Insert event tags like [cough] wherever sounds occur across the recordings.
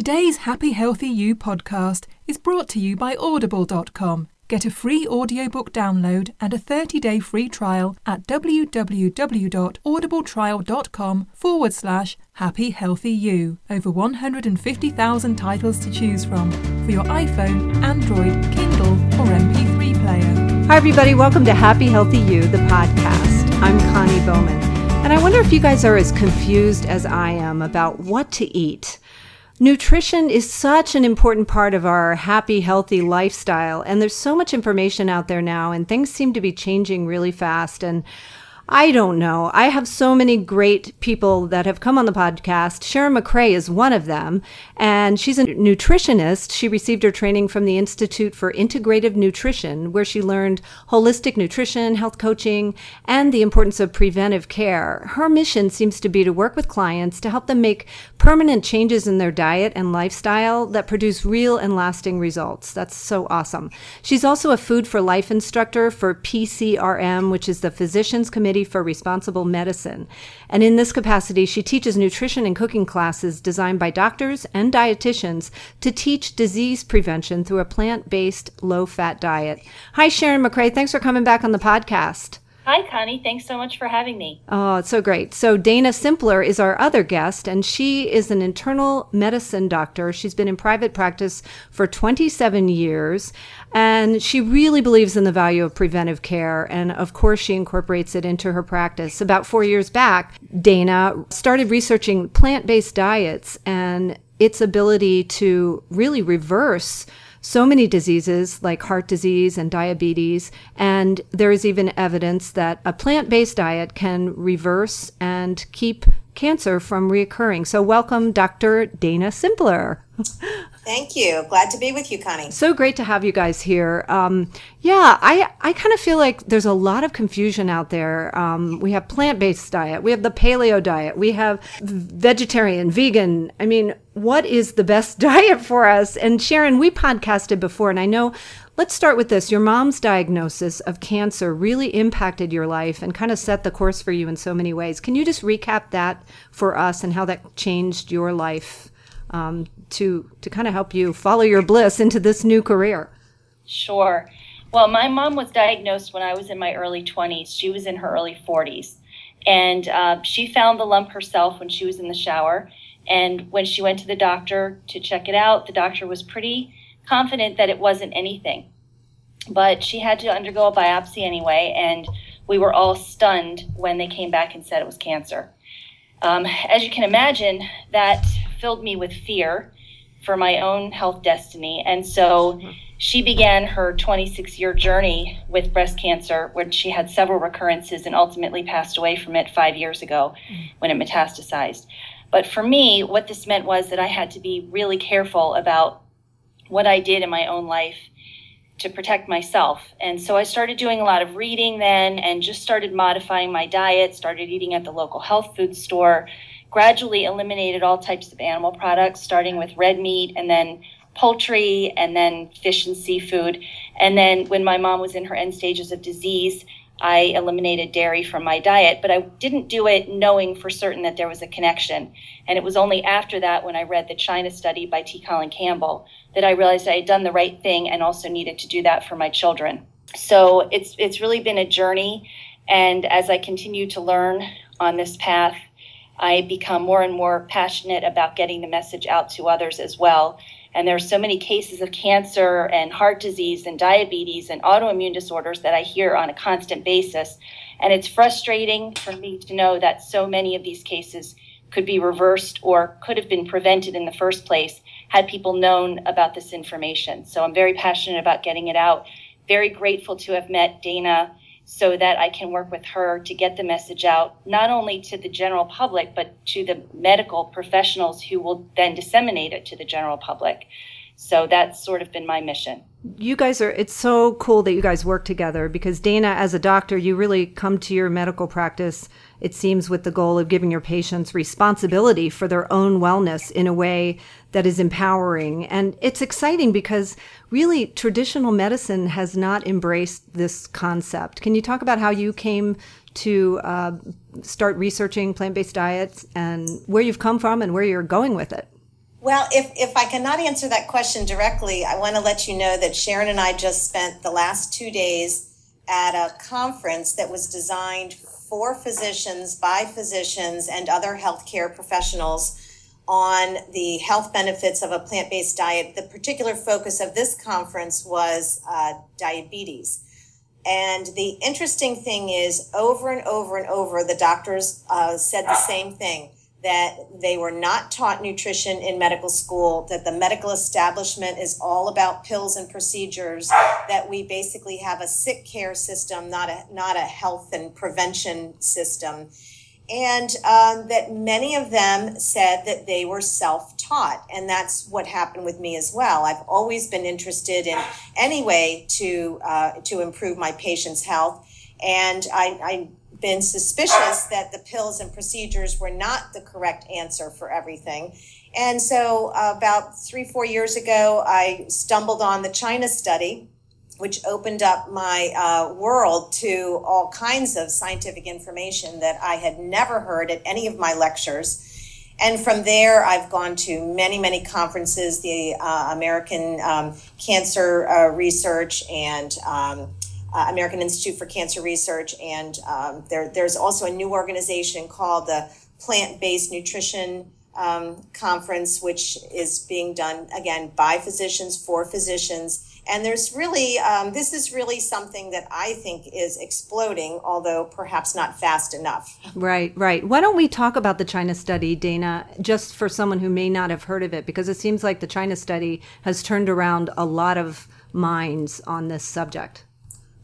Today's Happy Healthy You podcast is brought to you by Audible.com. Get a free audiobook download and a 30-day free trial at www.audibletrial.com forward slash happy healthy you. Over 150,000 titles to choose from for your iPhone, Android, Kindle or MP3 player. Hi everybody, welcome to Happy Healthy You, the podcast. I'm Connie Bowman. And I wonder if you guys are as confused as I am about what to eat. Nutrition is such an important part of our happy, healthy lifestyle. And there's so much information out there now, and things seem to be changing really fast. And I don't know. I have so many great people that have come on the podcast. Sharon McRae is one of them, and she's a nutritionist. She received her training from the Institute for Integrative Nutrition, where she learned holistic nutrition, health coaching, and the importance of preventive care. Her mission seems to be to work with clients to help them make permanent changes in their diet and lifestyle that produce real and lasting results. That's so awesome. She's also a food for life instructor for PCRM, which is the Physicians Committee for Responsible Medicine. And in this capacity, she teaches nutrition and cooking classes designed by doctors and dietitians to teach disease prevention through a plant based, low fat diet. Hi, Sharon McRae. Thanks for coming back on the podcast. Hi, Connie. Thanks so much for having me. Oh, it's so great. So, Dana Simpler is our other guest, and she is an internal medicine doctor. She's been in private practice for 27 years, and she really believes in the value of preventive care. And of course, she incorporates it into her practice. About four years back, Dana started researching plant based diets and its ability to really reverse so many diseases like heart disease and diabetes. And there is even evidence that a plant based diet can reverse and keep cancer from reoccurring. So, welcome, Dr. Dana Simpler. [laughs] Thank you. Glad to be with you, Connie. So great to have you guys here. Um, yeah, I, I kind of feel like there's a lot of confusion out there. Um, we have plant based diet, we have the paleo diet, we have vegetarian, vegan. I mean, what is the best [laughs] diet for us? And Sharon, we podcasted before, and I know. Let's start with this. Your mom's diagnosis of cancer really impacted your life and kind of set the course for you in so many ways. Can you just recap that for us and how that changed your life um, to to kind of help you follow your bliss into this new career? Sure. Well, my mom was diagnosed when I was in my early 20s. She was in her early 40s. And uh, she found the lump herself when she was in the shower. And when she went to the doctor to check it out, the doctor was pretty confident that it wasn't anything. But she had to undergo a biopsy anyway, and we were all stunned when they came back and said it was cancer. Um, as you can imagine, that filled me with fear for my own health destiny. And so she began her 26 year journey with breast cancer, when she had several recurrences and ultimately passed away from it five years ago when it metastasized. But for me, what this meant was that I had to be really careful about what I did in my own life to protect myself. And so I started doing a lot of reading then and just started modifying my diet, started eating at the local health food store, gradually eliminated all types of animal products, starting with red meat and then poultry and then fish and seafood. And then when my mom was in her end stages of disease, I eliminated dairy from my diet, but I didn't do it knowing for certain that there was a connection. And it was only after that, when I read the China study by T. Colin Campbell, that I realized I had done the right thing and also needed to do that for my children. So it's it's really been a journey, and as I continue to learn on this path, I become more and more passionate about getting the message out to others as well. And there are so many cases of cancer and heart disease and diabetes and autoimmune disorders that I hear on a constant basis. And it's frustrating for me to know that so many of these cases could be reversed or could have been prevented in the first place had people known about this information. So I'm very passionate about getting it out. Very grateful to have met Dana so that I can work with her to get the message out, not only to the general public, but to the medical professionals who will then disseminate it to the general public. So that's sort of been my mission. You guys are, it's so cool that you guys work together because Dana, as a doctor, you really come to your medical practice, it seems, with the goal of giving your patients responsibility for their own wellness in a way that is empowering. And it's exciting because really traditional medicine has not embraced this concept. Can you talk about how you came to uh, start researching plant based diets and where you've come from and where you're going with it? Well, if, if I cannot answer that question directly, I want to let you know that Sharon and I just spent the last two days at a conference that was designed for physicians, by physicians, and other healthcare professionals on the health benefits of a plant based diet. The particular focus of this conference was uh, diabetes. And the interesting thing is, over and over and over, the doctors uh, said the same thing that they were not taught nutrition in medical school, that the medical establishment is all about pills and procedures, that we basically have a sick care system, not a, not a health and prevention system. And um, that many of them said that they were self taught. And that's what happened with me as well. I've always been interested in any way to, uh, to improve my patient's health. And I, I been suspicious that the pills and procedures were not the correct answer for everything. And so, uh, about three, four years ago, I stumbled on the China study, which opened up my uh, world to all kinds of scientific information that I had never heard at any of my lectures. And from there, I've gone to many, many conferences, the uh, American um, Cancer uh, Research and um, uh, American Institute for Cancer Research, and um, there, there's also a new organization called the Plant Based Nutrition um, Conference, which is being done again by physicians for physicians. And there's really, um, this is really something that I think is exploding, although perhaps not fast enough. Right, right. Why don't we talk about the China study, Dana, just for someone who may not have heard of it? Because it seems like the China study has turned around a lot of minds on this subject.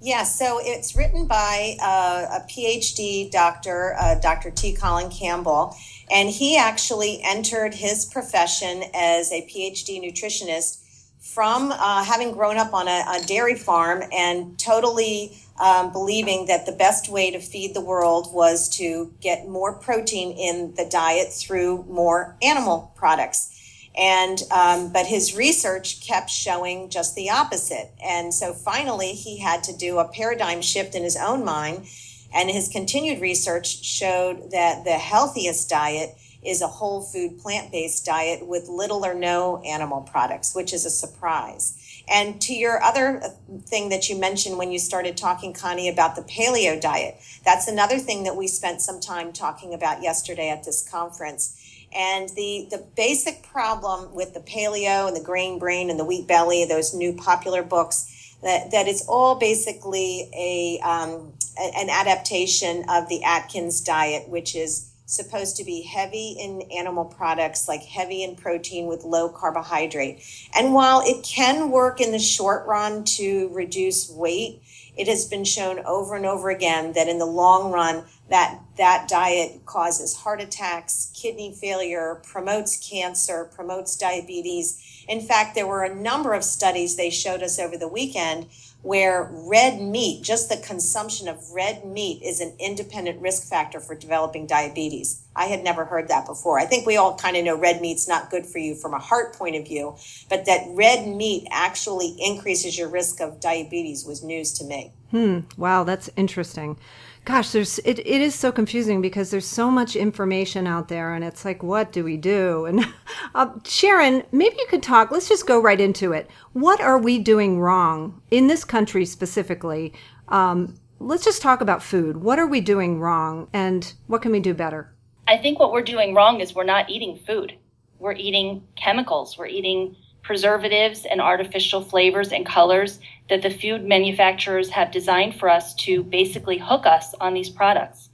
Yeah, so it's written by uh, a PhD doctor, uh, Dr. T. Colin Campbell, and he actually entered his profession as a PhD nutritionist from uh, having grown up on a, a, dairy farm and totally um, believing that the best way to feed the world was to get more protein in the diet through more animal products and um, but his research kept showing just the opposite. And so finally he had to do a paradigm shift in his own mind and his continued research showed that the healthiest diet is a whole food plant-based diet with little or no animal products which is a surprise. And to your other thing that you mentioned when you started talking connie about the paleo diet that's another thing that we spent some time talking about yesterday at this conference and the, the basic problem with the paleo and the grain brain and the wheat belly, those new popular books, that, that it's all basically a, um, an adaptation of the Atkins diet, which is supposed to be heavy in animal products, like heavy in protein with low carbohydrate. And while it can work in the short run to reduce weight, it has been shown over and over again that in the long run, that that diet causes heart attacks, kidney failure, promotes cancer, promotes diabetes. In fact, there were a number of studies they showed us over the weekend where red meat, just the consumption of red meat, is an independent risk factor for developing diabetes. I had never heard that before. I think we all kind of know red meat's not good for you from a heart point of view, but that red meat actually increases your risk of diabetes was news to me. Hmm. Wow, that's interesting gosh there's it, it is so confusing because there's so much information out there and it's like what do we do? And [laughs] uh, sharon maybe you could talk let's just go right into it. What are we doing wrong in this country specifically? Um, let's just talk about food. What are we doing wrong and what can we do better? I think what we're doing wrong is we're not eating food. We're eating chemicals. We're eating preservatives and artificial flavors and colors that the food manufacturers have designed for us to basically hook us on these products.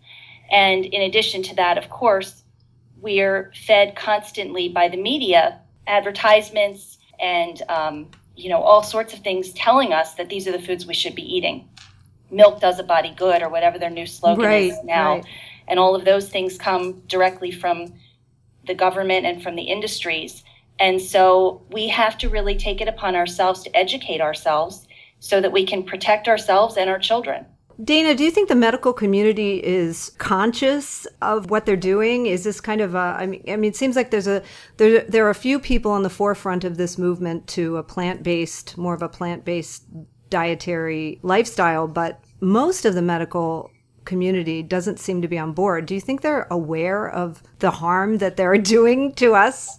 And in addition to that, of course, we're fed constantly by the media advertisements and um, you know all sorts of things telling us that these are the foods we should be eating. Milk does a body good, or whatever their new slogan right, is now, right. and all of those things come directly from the government and from the industries. And so we have to really take it upon ourselves to educate ourselves so that we can protect ourselves and our children. Dana, do you think the medical community is conscious of what they're doing? Is this kind of a, I mean, I mean, it seems like there's a, there, there are a few people on the forefront of this movement to a plant-based, more of a plant-based dietary lifestyle, but most of the medical community doesn't seem to be on board. Do you think they're aware of the harm that they're [laughs] doing to us?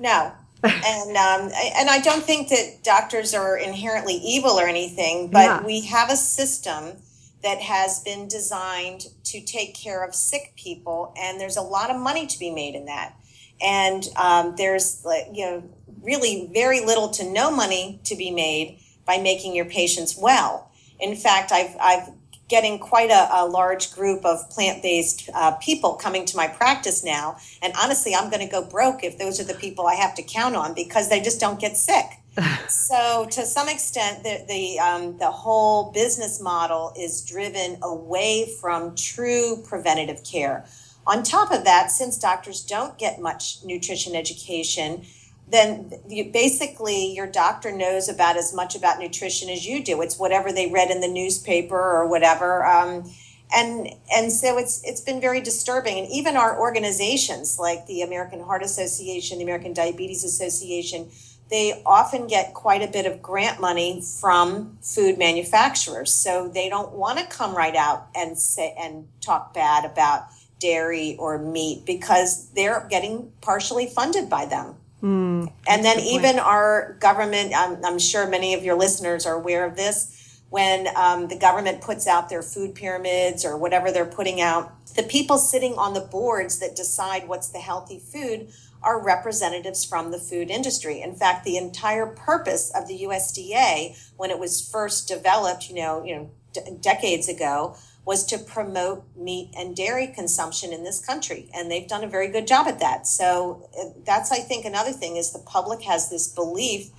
No. And um, and I don't think that doctors are inherently evil or anything, but yeah. we have a system that has been designed to take care of sick people, and there's a lot of money to be made in that. And um, there's you know really very little to no money to be made by making your patients well. In fact, I've I've getting quite a, a large group of plant-based uh, people coming to my practice now. And honestly i'm going to go broke if those are the people i have to count on because they just don't get sick. [laughs] So to some extent the the, um, the whole business model is driven away from true preventative care. On top of that since doctors don't get much nutrition education then you, basically your doctor knows about as much about nutrition as you do. It's whatever they read in the newspaper or whatever. Um, and and so it's it's been very disturbing. And even our organizations like the American Heart Association, the American Diabetes Association, they often get quite a bit of grant money from food manufacturers. So they don't want to come right out and say and talk bad about dairy or meat because they're getting partially funded by them. Mm, and then even our government, I'm, I'm, sure many of your listeners are aware of this, when um, the government puts out their food pyramids or whatever they're putting out, the people sitting on the boards that decide what's the healthy food are representatives from the food industry. In fact, the entire purpose of the USDA, when it was first developed, you know, you know, d- decades ago, was to promote meat and dairy consumption in this country and they've done a very good job at that. So uh, that's i think another thing is the public has this belief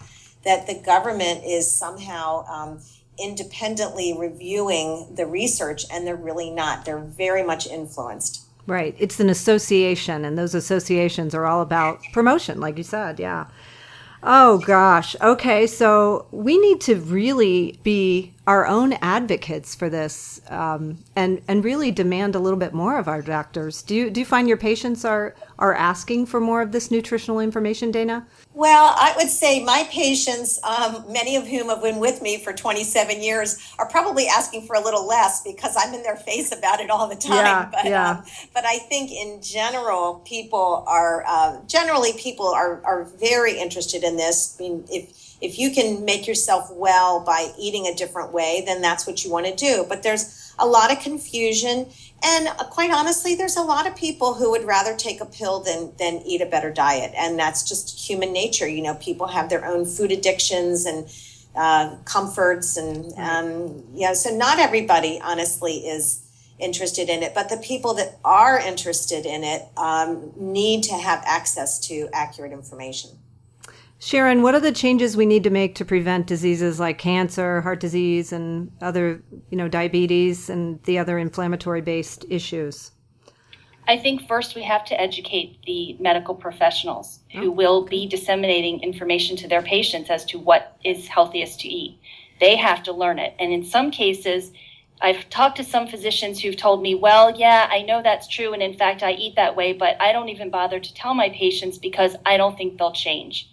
that the government is somehow um, independently reviewing the research and they're really not. They're very much influenced. Right. It's an association and those associations are all about promotion like you said yeah. Oh gosh. Okay, so we need to really be our own advocates for this, um, and and really demand a little bit more of our doctors. Do you do you find your patients are are asking for more of this nutritional information, Dana? Well, I would say my patients, um, many of whom have been with me for 27 years, are probably asking for a little less because I'm in their face about it all the time. Yeah, [laughs] but, yeah. Um, but I think in general, people are uh, generally people are are very interested in this. I mean, if if you can make yourself well by eating a different way, then that's what you want to do. But there's a lot of confusion and quite honestly, there's a lot of people who would rather take a pill than than eat a better diet, and that's just human nature. You know, people have their own food addictions and uh, comforts, and um, you know, so not everybody, honestly, is interested in it. But the people that are interested in it um, need to have access to accurate information. Sharon, what are the changes we need to make to prevent diseases like cancer, heart disease, and other, you know, diabetes and the other inflammatory based issues? I think first we have to educate the medical professionals who oh. will be disseminating information to their patients as to what is healthiest to eat. They have to learn it. And in some cases, I've talked to some physicians who've told me, well, yeah, I know that's true. And in fact, I eat that way, but I don't even bother to tell my patients because I don't think they'll change.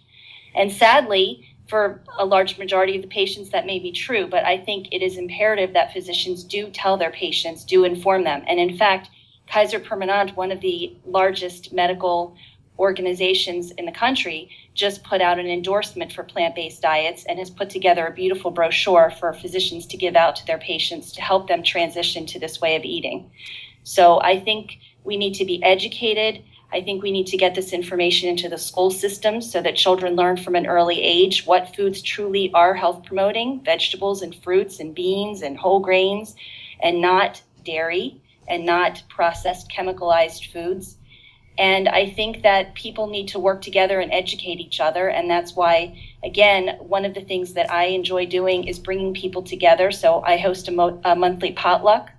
And sadly, for a large majority of the patients, that may be true, but I think it is imperative that physicians do tell their patients, do inform them. And in fact, Kaiser Permanente, one of the largest medical organizations in the country, just put out an endorsement for plant based diets and has put together a beautiful brochure for physicians to give out to their patients to help them transition to this way of eating. So I think we need to be educated I think we need to get this information into the school system so that children learn from an early age what foods truly are health promoting vegetables and fruits and beans and whole grains, and not dairy and not processed chemicalized foods. And I think that people need to work together and educate each other. And that's why, again, one of the things that I enjoy doing is bringing people together. So I host a, mo- a monthly potluck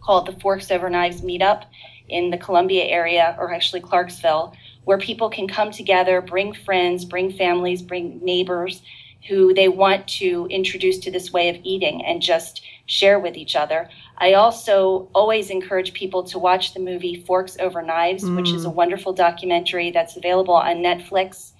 called the Forks Over Knives Meetup in the Columbia area, or actually Clarksville, where people can come together, bring friends, bring families, bring neighbors who they want to introduce to this way of eating and just share with each other. I also always encourage people to watch the movie Forks Over Knives, mm. which is a mm. wonderful documentary that's available on Netflix.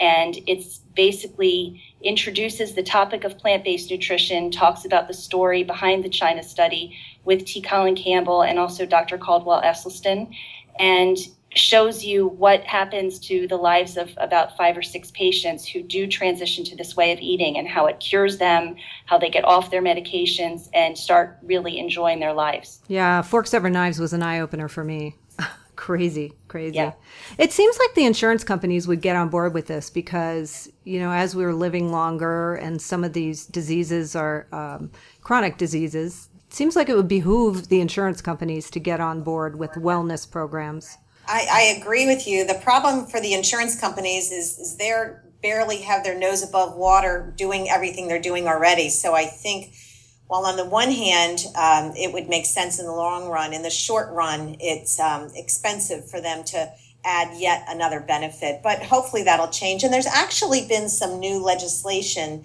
And it's basically introduces the topic of plant based nutrition, talks about the story behind the China study with T. Colin Campbell and also Dr. Caldwell Esselstyn. And shows you what happens to the lives of about five or six patients who do transition to this way of eating and how it cures them, how they get off their medications and start really enjoying their lives. Yeah, Forks Over Knives was an eye opener for me. [laughs] crazy, crazy. Yeah. It seems like the insurance companies would get on board with this because, you know, as we're living longer and some of these diseases are um, chronic diseases, seems like it would behoove the insurance companies to get on board with wellness programs. I, I agree with you. The problem for the insurance companies is, is they're barely have their nose above water doing everything they're doing already. So I think while on the one hand, um, it would make sense in the long run, in the short run, it's um, expensive for them to add yet another benefit. But hopefully that'll change. And there's actually been some new legislation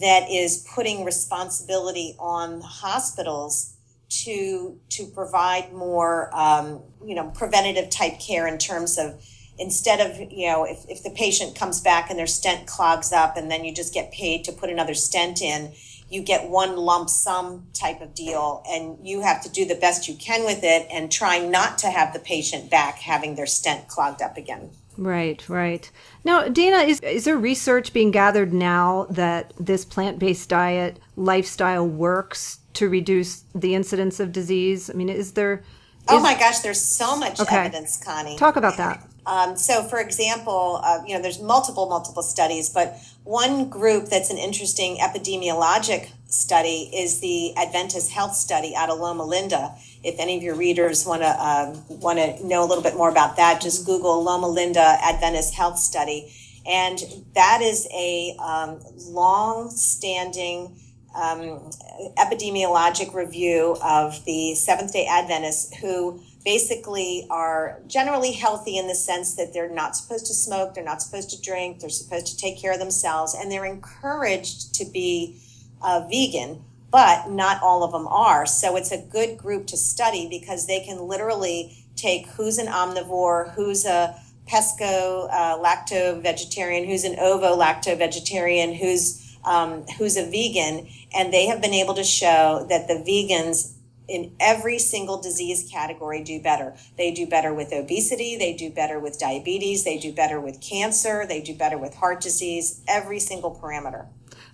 that is putting responsibility on hospitals to to provide more um, you know preventative type care in terms of instead of you know if, if the patient comes back and their stent clogs up and then you just get paid to put another stent in you get one lump sum type of deal and you have to do the best you can with it and try not to have the patient back having their stent clogged up again Right, right. Now, Dana, is is there research being gathered now that this plant-based diet lifestyle works to reduce the incidence of disease? I mean, is there? oh my gosh there's so much Okay. evidence connie Talk about that. Um, so, for example, uh, you know, there's multiple, multiple studies, but one group that's an interesting epidemiologic study is the Adventist Health Study out of Loma Linda. If any of your readers want to um, want to know a little bit more about that, just Google Loma Linda Adventist Health Study, and that is a um, long-standing um, epidemiologic review of the Seventh Day Adventists who basically are generally healthy in the sense that they're not supposed to smoke, they're not supposed to drink, they're supposed to take care of themselves, and they're encouraged to be uh, vegan, but not all of them are. So it's a good group to study because they can literally take who's an omnivore, who's a pesco uh, lacto vegetarian, who's an ovo lacto vegetarian, who's um, who's a vegan, and they have been able to show that the vegans in every single disease category do better. They do better with obesity, they do better with diabetes, they do better with cancer, they do better with heart disease, every single parameter.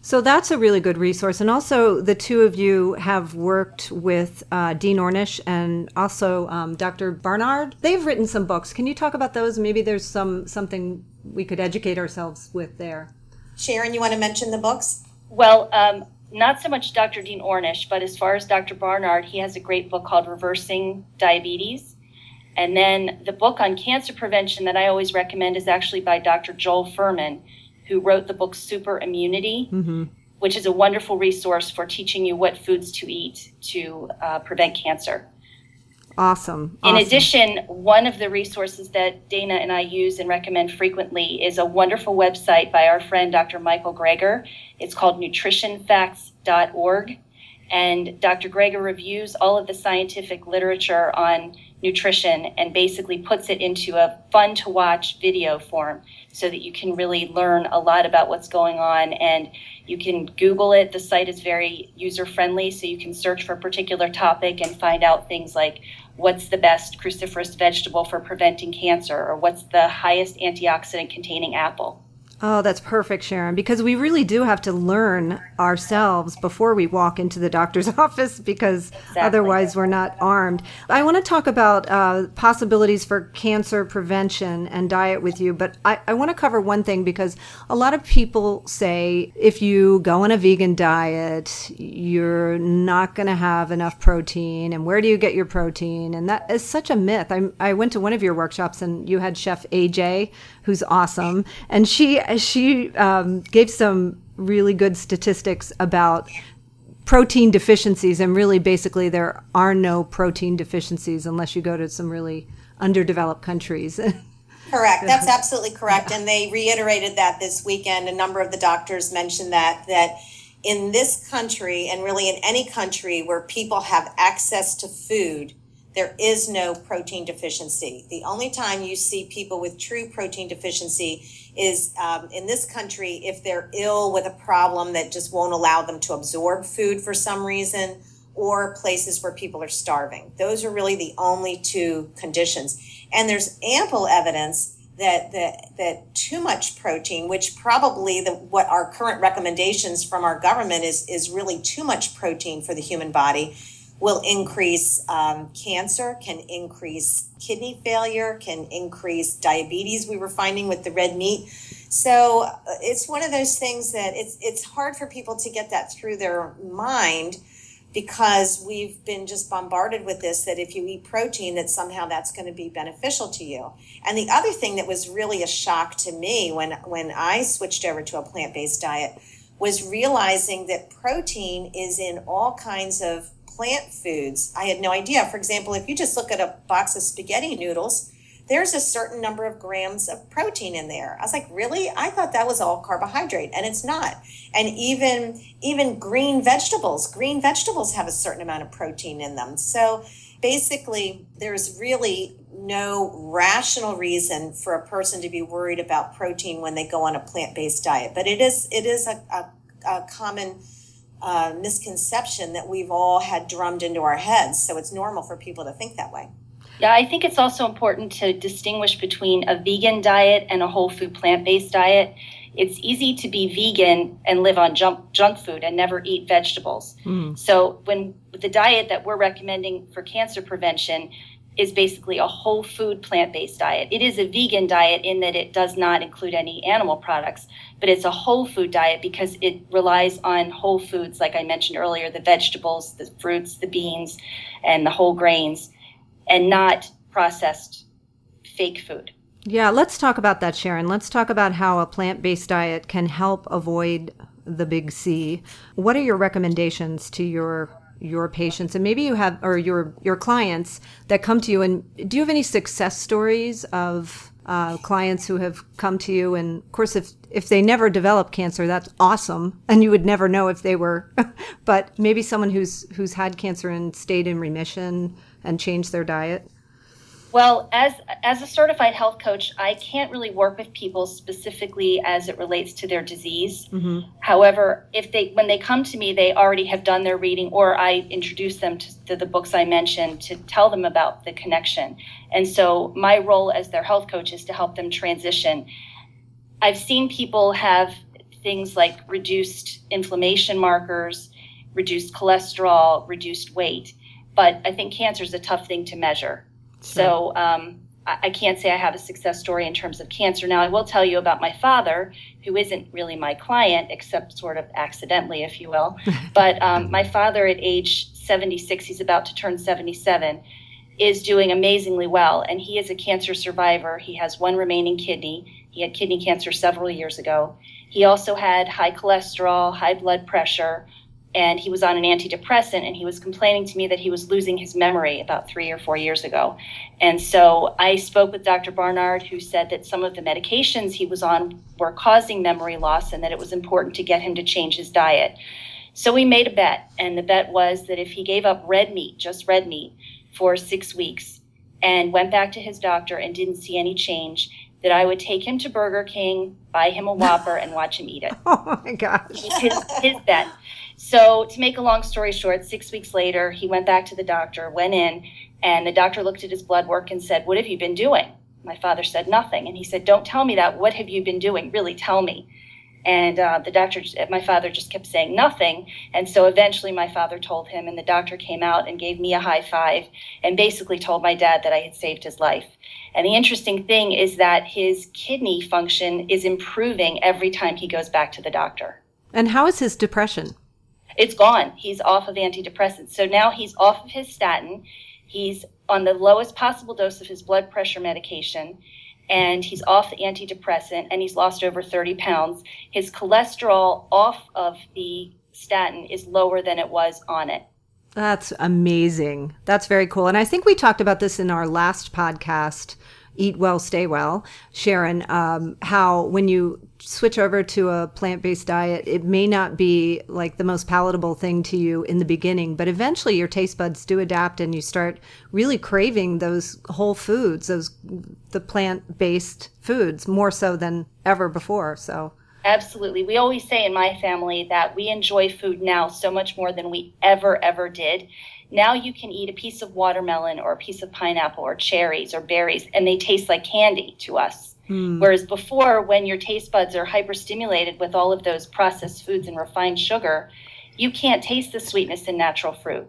So that's a really good resource. And also, the two of you have worked with uh, Dean Ornish and also um, Dr. Barnard. They've written some books. Can you talk about those? Maybe there's some something we could educate ourselves with there. Sharon, you want to mention the books? Well, um, not so much Dr. Dean Ornish, but as far as Dr. Barnard, he has a great book called Reversing Diabetes. And then the book on cancer prevention that I always recommend is actually by Dr. Joel Fuhrman, who wrote the book Super Immunity, which is a wonderful resource for teaching you what foods to eat to uh, prevent cancer. Awesome. In awesome. addition, one of the resources that Dana and I use and recommend frequently is a wonderful website by our friend Dr. Michael Greger. It's called nutritionfacts.org. And Dr. Greger reviews all of the scientific literature on nutrition and basically puts it into a fun to watch video form so that you can really learn a lot about what's going on. And you can google it. The site is very user friendly so you can search for a particular topic and find out things like what's the best cruciferous vegetable for preventing cancer? Or what's the highest antioxidant containing apple Oh, that's perfect, Sharon, because we really do have to learn ourselves before we walk into the doctor's [laughs] office because otherwise we're not armed. I want to talk about uh, possibilities for cancer prevention and diet with you, but I, I want to cover one thing because a lot of people say if you go on a vegan diet, you're not going to have enough protein. And where do you get your protein? And that is such a myth. I, I went to one of your workshops and you had Chef AJ, who's awesome, and she she um, gave some really good statistics about protein deficiencies and really basically there are no protein deficiencies unless you go to some really underdeveloped countries [laughs] Correct. That's absolutely correct. And they reiterated that this weekend. A number of the doctors mentioned that that in this country and really in any country where people have access to food, there is no protein deficiency. The only time you see people with true protein deficiency is um, in this country if they're ill with a problem that just won't allow them to absorb food for some reason, or places where people are starving. Those are really the only two conditions. And there's ample evidence that that that too much protein, which probably the what our current recommendations from our government is is really too much protein for the human body, will increase um, cancer, can increase kidney failure, can increase diabetes. We were finding with the red meat. So uh, it's one of those things that it's it's hard for people to get that through their mind because we've been just bombarded with this that if you eat protein that somehow that's going to be beneficial to you and the other thing that was really a shock to me when when i switched over to a plant-based diet was realizing that protein is in all kinds of plant foods i had no idea for example if you just look at a box of spaghetti noodles there's a certain number of grams of protein in there. I was like, really? I thought that was all carbohydrate, and it's not. And even even green vegetables, green vegetables have a certain amount of protein in them. So basically, there's really no rational reason for a person to be worried about protein when they go on a plant-based diet. But it is it is a, a, a common uh, misconception that we've all had drummed into our heads. So it's normal for people to think that way. Yeah, I think it's also important to distinguish between a vegan diet and a whole food plant based diet. It's easy to be vegan and live on junk, junk food and never eat vegetables. Mm. So, when the diet that we're recommending for cancer prevention is basically a whole food plant based diet. It is a vegan diet in that it does not include any animal products, but it's a whole food diet because it relies on whole foods, like I mentioned earlier the vegetables, the fruits, the beans, and the whole grains and not processed fake food. Yeah, let's talk about that, Sharon. Let's talk about how a plant based diet can help avoid the big C. What are your recommendations to your your patients and maybe you have or your your clients that come to you and do you have any success stories of uh, clients who have come to you and of course if if they never develop cancer that's awesome and you would never know if they were [laughs] but maybe someone who's who's had cancer and stayed in remission and changed their diet? Well, as as a certified health coach, I can't really work with people specifically as it relates to their disease. Mm-hmm. However, if they when they come to me, they already have done their reading, or I introduce them to, to the books I mentioned to tell them about the connection. And so, my role as their health coach is to help them transition. I've seen people have things like reduced inflammation markers, reduced cholesterol, reduced weight but I think cancer is a tough thing to measure. Sure. So um, I, I can't say I have a success story in terms of cancer. Now, I will tell you about my father, who isn't really my client, except sort of accidentally, if you will. [laughs] but um, my father, at age 76, he's about to turn 77, is doing amazingly well. And he is a cancer survivor. He has one remaining kidney. He had kidney cancer several years ago. He also had high cholesterol, high blood pressure, and he was on an antidepressant and he was complaining to me that he was losing his memory about three or four years ago and so i spoke with dr barnard who said that some of the medications he was on were causing memory loss and that it was important to get him to change his diet so we made a bet and the bet was that if he gave up red meat just red meat for six weeks and went back to his doctor and didn't see any change that I would take him to Burger King, buy him a Whopper, and watch him eat it. [laughs] Oh my gosh. His, his bet. So, to make a long story short, six weeks later, he went back to the doctor, went in, and the doctor looked at his blood work and said, What have you been doing? My father said, Nothing. And he said, Don't tell me that. What have you been doing? Really tell me. And uh, the doctor, my father just kept saying nothing. And so eventually my father told him, and the doctor came out and gave me a high five and basically told my dad that I had saved his life. And the interesting thing is that his kidney function is improving every time he goes back to the doctor. And how is his depression? It's gone. He's off of antidepressants. So now he's off of his statin. He's on the lowest possible dose of his blood pressure medication and he's off the antidepressant and he's lost over 30 pounds. His cholesterol off of the statin is lower than it was on it. That's amazing. That's very cool. And I think we talked about this in our last podcast Eat Well, Stay Well, Sharon, um, how when you switch over to a plant based diet, it may not be like the most palatable thing to you in the beginning, but eventually your taste buds do adapt and you start really craving those whole foods, those the plant based foods more so than ever before. So Absolutely. We always say in my family that we enjoy food now so much more than we ever, ever did. Now you can eat a piece of watermelon or a piece of pineapple or cherries or berries, and they taste like candy to us. Mm. Whereas before, when your taste buds are hyperstimulated with all of those processed foods and refined sugar, you can't taste the sweetness in natural fruit.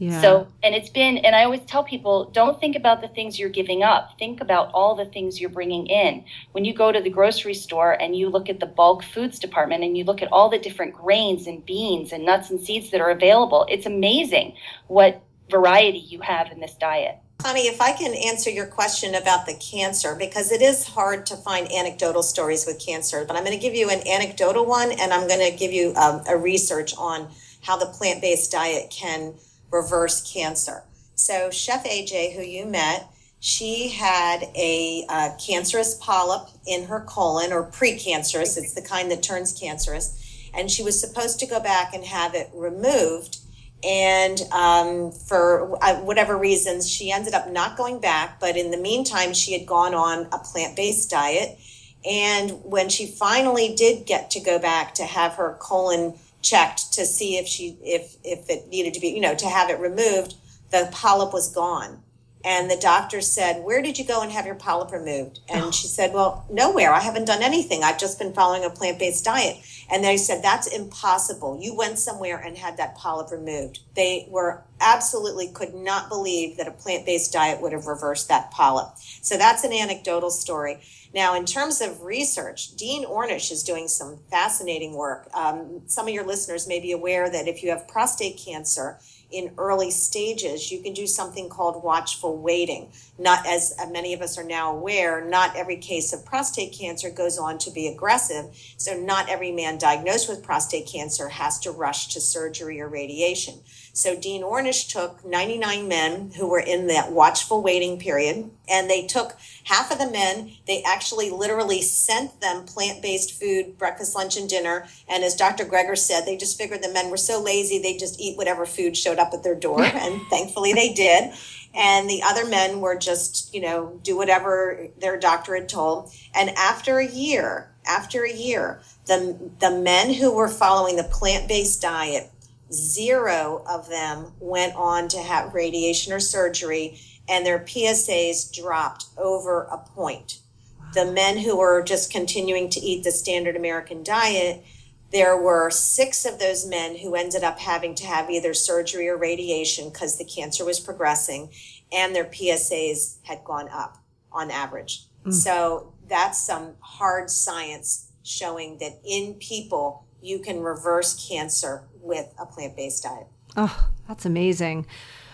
Yeah. So, and it's been, and I always tell people don't think about the things you're giving up. Think about all the things you're bringing in. When you go to the grocery store and you look at the bulk foods department and you look at all the different grains and beans and nuts and seeds that are available, it's amazing what variety you have in this diet. Connie, if I can answer your question about the cancer, because it is hard to find anecdotal stories with cancer, but I'm going to give you an anecdotal one and I'm going to give you um, a research on how the plant based diet can reverse cancer. So, Chef AJ, who you met, she had a uh, cancerous polyp in her colon, or precancerous, it's the kind that turns cancerous. And she was supposed to go back and have it removed. And um, for uh, whatever reasons, she ended up not going back. But in the meantime, she had gone on a plant based diet. And when she finally did get to go back to have her colon checked to see if she if if it needed to be you know to have it removed the polyp was gone and the doctor said where did you go and have your polyp removed? And oh. she said well nowhere. I haven't done anything. I've just been following a plant-based diet. And they said that's impossible. You went somewhere and had that polyp removed. They were absolutely could not believe that a plant-based diet would have reversed that polyp. So that's an anecdotal story. Now, in terms of research, Dean Ornish is doing some fascinating work. Um, some of your listeners may be aware that if you have prostate cancer in early stages, you can do something called watchful waiting. Not as many of us are now aware, not every case of prostate cancer goes on to be aggressive. So, not every man diagnosed with prostate cancer has to rush to surgery or radiation. So Dean Ornish took 99 men who were in that watchful waiting period, and they took half of the men. They actually literally sent them plant based food, breakfast, lunch, and dinner. And as Dr. Greger said, they just figured the men were so lazy, they just eat whatever food showed up at their door. [laughs] and thankfully they did. And the other men were just, you know, do whatever their doctor had told. And after a year, after a year, the, the men who were following the plant based diet zero of them went on to have radiation or surgery, and their PSAs dropped over a point. The men who were just continuing to eat the standard American diet, there were six of those men who ended up having to have either surgery or radiation because the cancer was progressing and their PSAs had gone up on average. Mm. So that's some hard science showing that in people, you can reverse cancer with a plant based diet. Oh, that's amazing.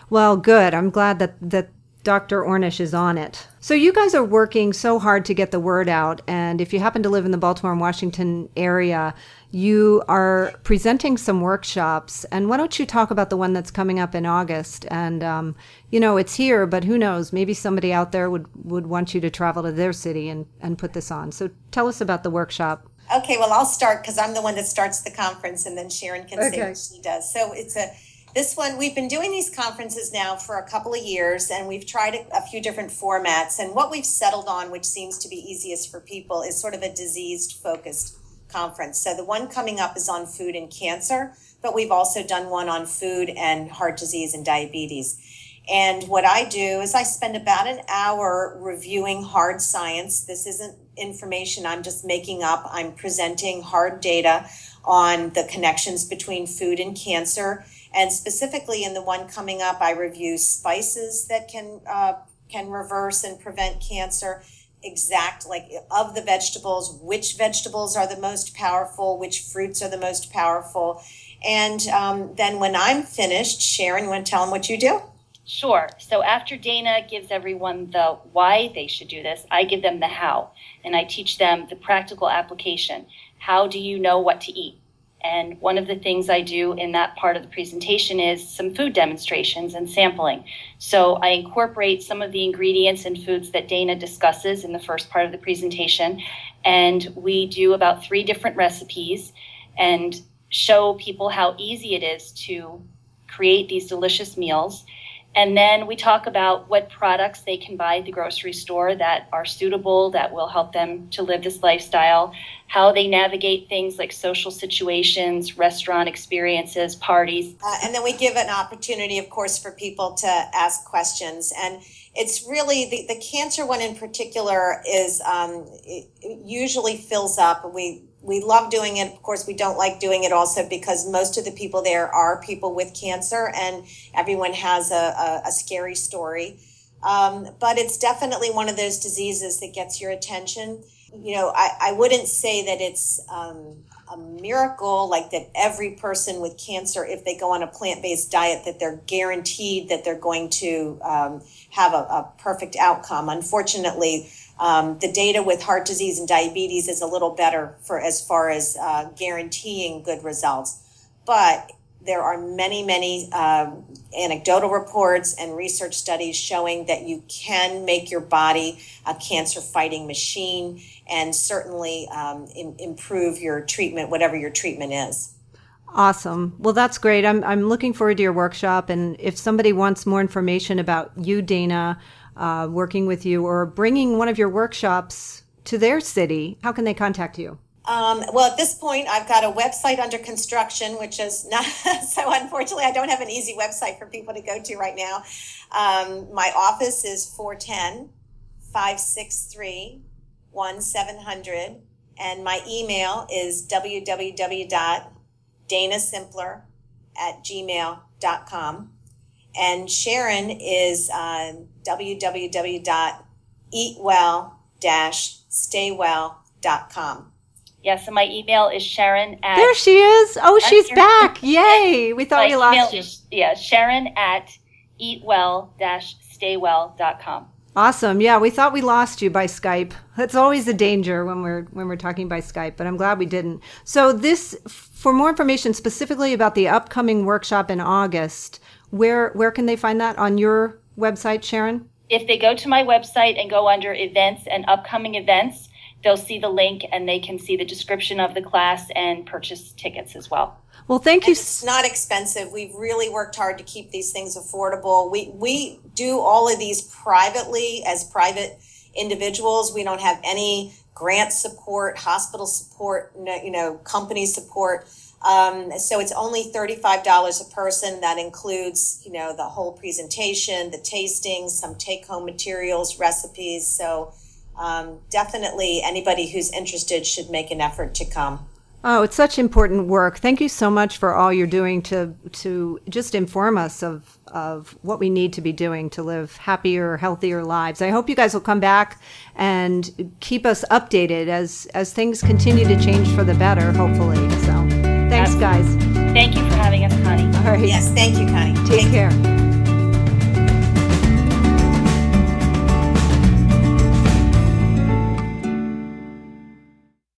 Well, good. I'm glad that, that Dr. Ornish is on it. So, you guys are working so hard to get the word out. And if you happen to live in the Baltimore and Washington area, you are presenting some workshops. And why don't you talk about the one that's coming up in August? And, um, you know, it's here, but who knows? Maybe somebody out there would, would want you to travel to their city and, and put this on. So, tell us about the workshop. Okay, well, I'll start because I'm the one that starts the conference, and then Sharon can okay. say what she does. So it's a this one we've been doing these conferences now for a couple of years, and we've tried a, few different formats. And what we've settled on, which seems to be easiest for people, is sort of a diseased focused conference. So the one coming up is on food and cancer, but we've also done one on food and heart disease and diabetes. And what I do is I spend about an hour reviewing hard science. This isn't information I'm just making up. I'm presenting hard data on the connections between food and cancer. And specifically in the one coming up, I review spices that can uh, can reverse and prevent cancer. Exact like of the vegetables, which vegetables are the most powerful, which fruits are the most powerful. And um, then when I'm finished, Sharon, you want to tell them what you do? Sure. So after Dana gives everyone the why they should do this, I give them the how. And I teach them the practical application. How do you know what to eat? And one of the things I do in that part of the presentation is some food demonstrations and sampling. So I incorporate some of the ingredients and foods that Dana discusses in the first part of the presentation. And we do about three different recipes and show people how easy it is to create these delicious meals And then we talk about what products they can buy at the grocery store that are suitable, that will help them to live this lifestyle, how they navigate things like social situations, restaurant experiences, parties. Uh, and then we give an opportunity, of course, for people to ask questions. And it's really the, the cancer one in particular is um, usually fills up. We we love doing it. Of course, we don't like doing it also because most of the people there are people with cancer, and everyone has a, a, a scary story. Um, but it's definitely one of those diseases that gets your attention. You know, I, I wouldn't say that it's um, a miracle like that every person with cancer, if they go on a plant based diet, that they're guaranteed that they're going to um, have a, a perfect outcome. Unfortunately, um, the data with heart disease and diabetes is a little better for as far as uh, guaranteeing good results, but there are many, many um, anecdotal reports and research studies showing that you can make your body a cancer fighting machine and certainly um, in, improve your treatment, whatever your treatment is. Awesome. Well, that's great. I'm, I'm looking forward to your workshop. And if somebody wants more information about you, Dana, uh, working with you or bringing one of your workshops to their city, how can they contact you? Um, well, at this point, I've got a website under construction, which is not [laughs] so. Unfortunately, I don't have an easy website for people to go to right now. Um, my office is 410 563 1700, and my email is www.danasimpler at gmail.com. And Sharon is uh, www.eatwell-staywell.com. Yes, and my email is Sharon at. There she is. Oh, she's back. Yay. We thought my we lost you. Is, yeah, Sharon at eatwell-staywell.com. Awesome. Yeah, we thought we lost you by Skype. That's always a danger when we're when we're talking by Skype, but I'm glad we didn't. So this for more information specifically about the upcoming workshop in August, where where can they find that on your website, Sharon? If they go to my website and go under events and upcoming events, they'll see the link and they can see the description of the class and purchase tickets as well. Well, thank you. It's not expensive. We've really worked hard to keep these things affordable. We we do all of these privately as private individuals. We don't have any grant support, hospital support, you know, company support. Um, so it's only $35 a person. That includes, you know, the whole presentation, the tasting, some take home materials, recipes. So um, definitely anybody who's interested should make an effort to come. Oh, it's such important work. Thank you so much for all you're doing to to just inform us of of what we need to be doing to live happier, healthier lives. I hope you guys will come back and keep us updated as as things continue to change for the better, hopefully. So, thanks guys. Thank you for having us, Connie. All right. Yes, thank you, Connie. Take care.